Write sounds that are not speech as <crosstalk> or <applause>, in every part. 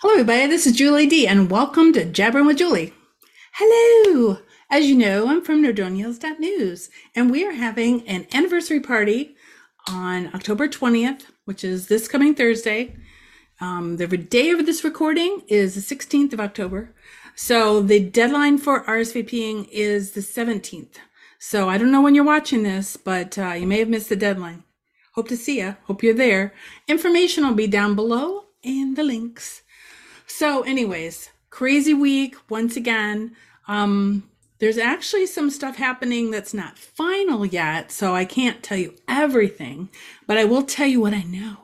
Hello, everybody. This is Julie D, and welcome to Jabbering with Julie. Hello. As you know, I'm from News, and we are having an anniversary party on October 20th, which is this coming Thursday. Um, the day of this recording is the 16th of October. So the deadline for RSVPing is the 17th. So I don't know when you're watching this, but uh, you may have missed the deadline. Hope to see you. Hope you're there. Information will be down below and the links. So, anyways, crazy week once again. Um, there's actually some stuff happening that's not final yet, so I can't tell you everything, but I will tell you what I know.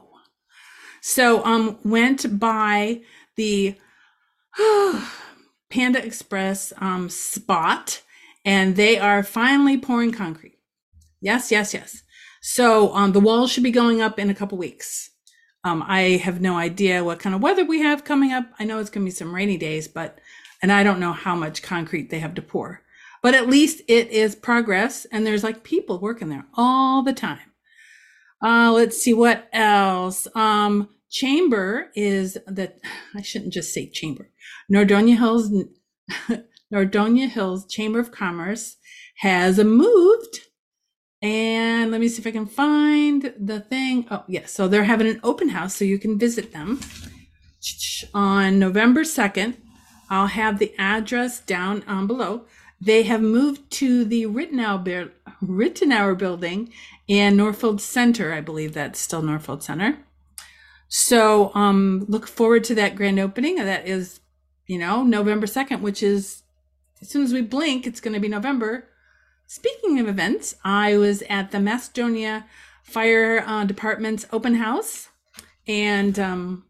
So, um, went by the <sighs> Panda Express um, spot, and they are finally pouring concrete. Yes, yes, yes. So, um, the walls should be going up in a couple weeks. Um, I have no idea what kind of weather we have coming up. I know it's going to be some rainy days, but, and I don't know how much concrete they have to pour, but at least it is progress. And there's like people working there all the time. Uh, let's see what else. Um, chamber is that <sighs> I shouldn't just say chamber. Nordonia Hills, <laughs> Nordonia Hills Chamber of Commerce has moved and let me see if I can find the thing. Oh, yes. Yeah, so they're having an open house, so you can visit them on November 2nd. I'll have the address down um, below. They have moved to the Rittenauer building in Northfield Center. I believe that's still Northfield Center. So um, look forward to that grand opening. That is, you know, November 2nd, which is as soon as we blink, it's going to be November. Speaking of events, I was at the Macedonia Fire uh, Department's open house and um,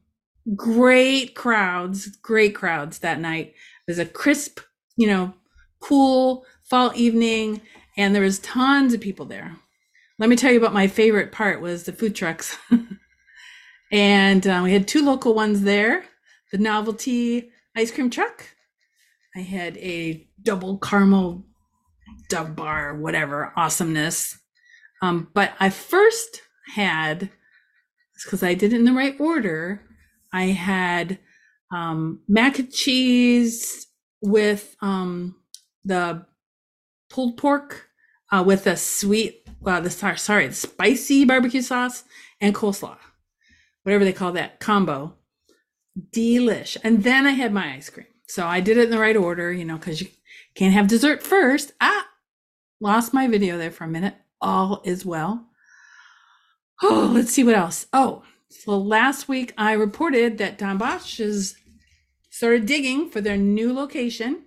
great crowds, great crowds that night. It was a crisp, you know, cool fall evening and there was tons of people there. Let me tell you about my favorite part was the food trucks. <laughs> and uh, we had two local ones there, the novelty ice cream truck. I had a double caramel Dove Bar, whatever awesomeness. Um, but I first had, because I did it in the right order, I had um, mac and cheese with um, the pulled pork uh, with a sweet, uh, the sorry, the spicy barbecue sauce and coleslaw, whatever they call that combo. Delish. And then I had my ice cream. So I did it in the right order, you know, because you can't have dessert first. Ah, Lost my video there for a minute. All is well. Oh, let's see what else. Oh, so last week I reported that Don Bosch has started digging for their new location.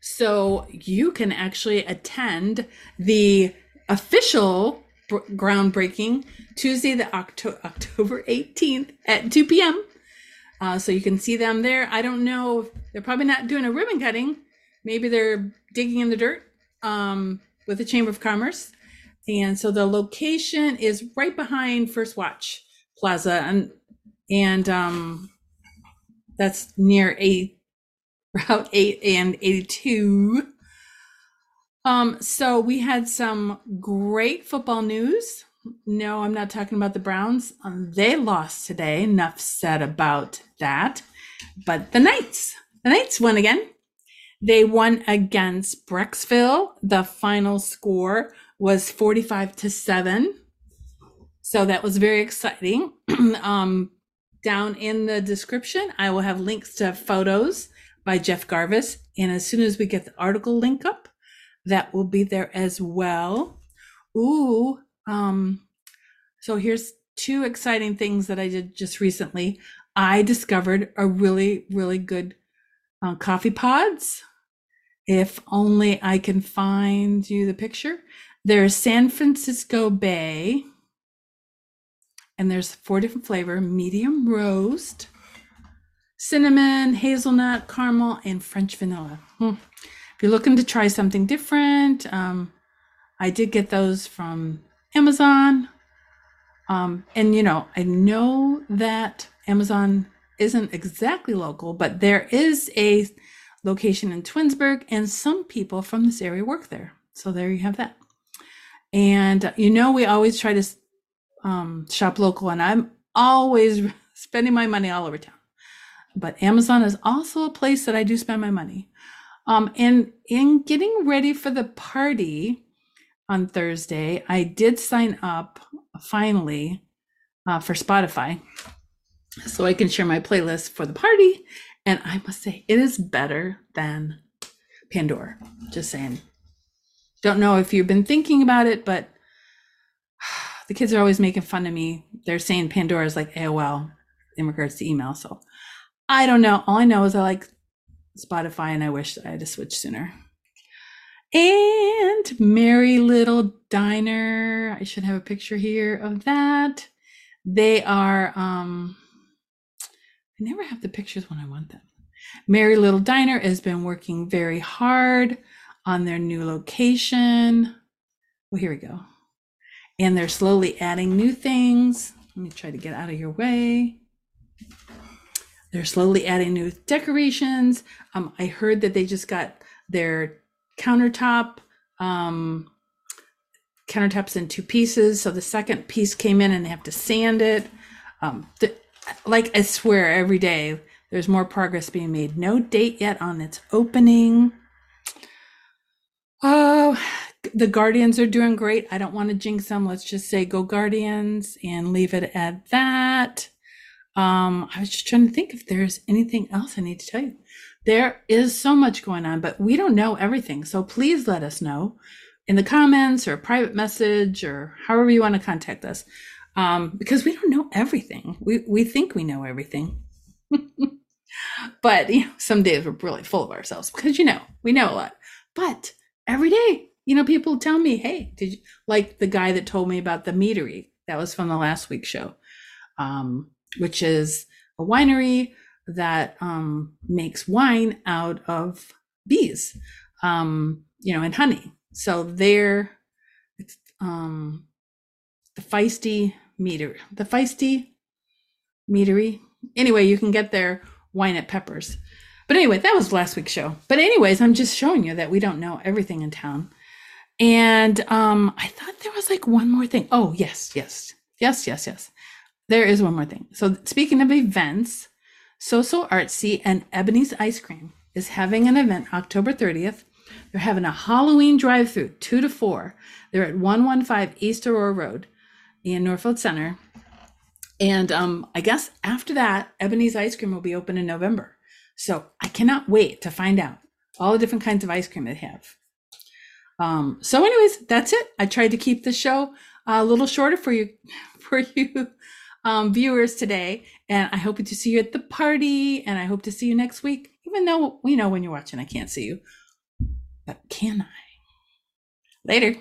So you can actually attend the official groundbreaking Tuesday, the Octo- October 18th at 2 p.m. Uh, so you can see them there. I don't know. They're probably not doing a ribbon cutting. Maybe they're digging in the dirt um, with the Chamber of Commerce. And so the location is right behind First Watch Plaza, and and um, that's near a <laughs> Route Eight and Eighty Two. Um, so we had some great football news. No, I'm not talking about the Browns. Um, they lost today. Enough said about that. But the Knights, the Knights won again. They won against Brecksville. The final score was 45 to 7. So that was very exciting. <clears throat> um, down in the description, I will have links to photos by Jeff Garvis. And as soon as we get the article link up, that will be there as well. Ooh, um, so here's two exciting things that I did just recently. I discovered a really, really good uh, coffee pods if only I can find you the picture. There's San Francisco Bay, and there's four different flavor: medium roast, cinnamon, hazelnut, caramel, and French vanilla. Hmm. If you're looking to try something different, um, I did get those from Amazon. Um, and you know, I know that Amazon isn't exactly local, but there is a location in Twinsburg, and some people from this area work there. So there you have that. And uh, you know, we always try to um, shop local, and I'm always <laughs> spending my money all over town. but Amazon is also a place that I do spend my money. Um, and in getting ready for the party on Thursday, I did sign up finally uh, for Spotify so I can share my playlist for the party. And I must say, it is better than Pandora. Just saying. Don't know if you've been thinking about it, but <sighs> the kids are always making fun of me. They're saying Pandora is like AOL in regards to email. So I don't know. All I know is I like Spotify and I wish I had to switch sooner. And Merry Little Diner. I should have a picture here of that. They are um I never have the pictures when I want them. Merry Little Diner has been working very hard on their new location. Well, here we go. And they're slowly adding new things. Let me try to get out of your way. They're slowly adding new decorations. Um, I heard that they just got their countertop um, countertops in two pieces. So the second piece came in and they have to sand it. Um, like I swear every day there's more progress being made. No date yet on its opening. Oh, the Guardians are doing great. I don't want to jinx them. Let's just say go Guardians and leave it at that. Um, I was just trying to think if there's anything else I need to tell you. There is so much going on, but we don't know everything. So please let us know in the comments or private message or however you want to contact us. Um, because we don't know everything. We we think we know everything. <laughs> but you know, some days we're really full of ourselves because you know, we know a lot. But every day, you know, people tell me, hey, did you like the guy that told me about the meadery? That was from the last week's show. Um, which is a winery that um, makes wine out of bees, um, you know, and honey. So they're um, the feisty meter, the feisty meadery. Anyway, you can get their wine at Peppers. But anyway, that was last week's show. But anyways, I'm just showing you that we don't know everything in town. And um, I thought there was like one more thing. Oh, yes, yes, yes, yes, yes. There is one more thing. So speaking of events, So So Artsy and Ebony's Ice Cream is having an event October 30th. They're having a Halloween drive-through, two to four. They're at 115 East Aurora Road in Norfolk Center. And um, I guess after that, Ebony's Ice Cream will be open in November. So I cannot wait to find out all the different kinds of ice cream they have. Um, so, anyways, that's it. I tried to keep the show a little shorter for you, <laughs> for you um, viewers today. And I hope to see you at the party. And I hope to see you next week, even though we know when you're watching, I can't see you. But can I? Later.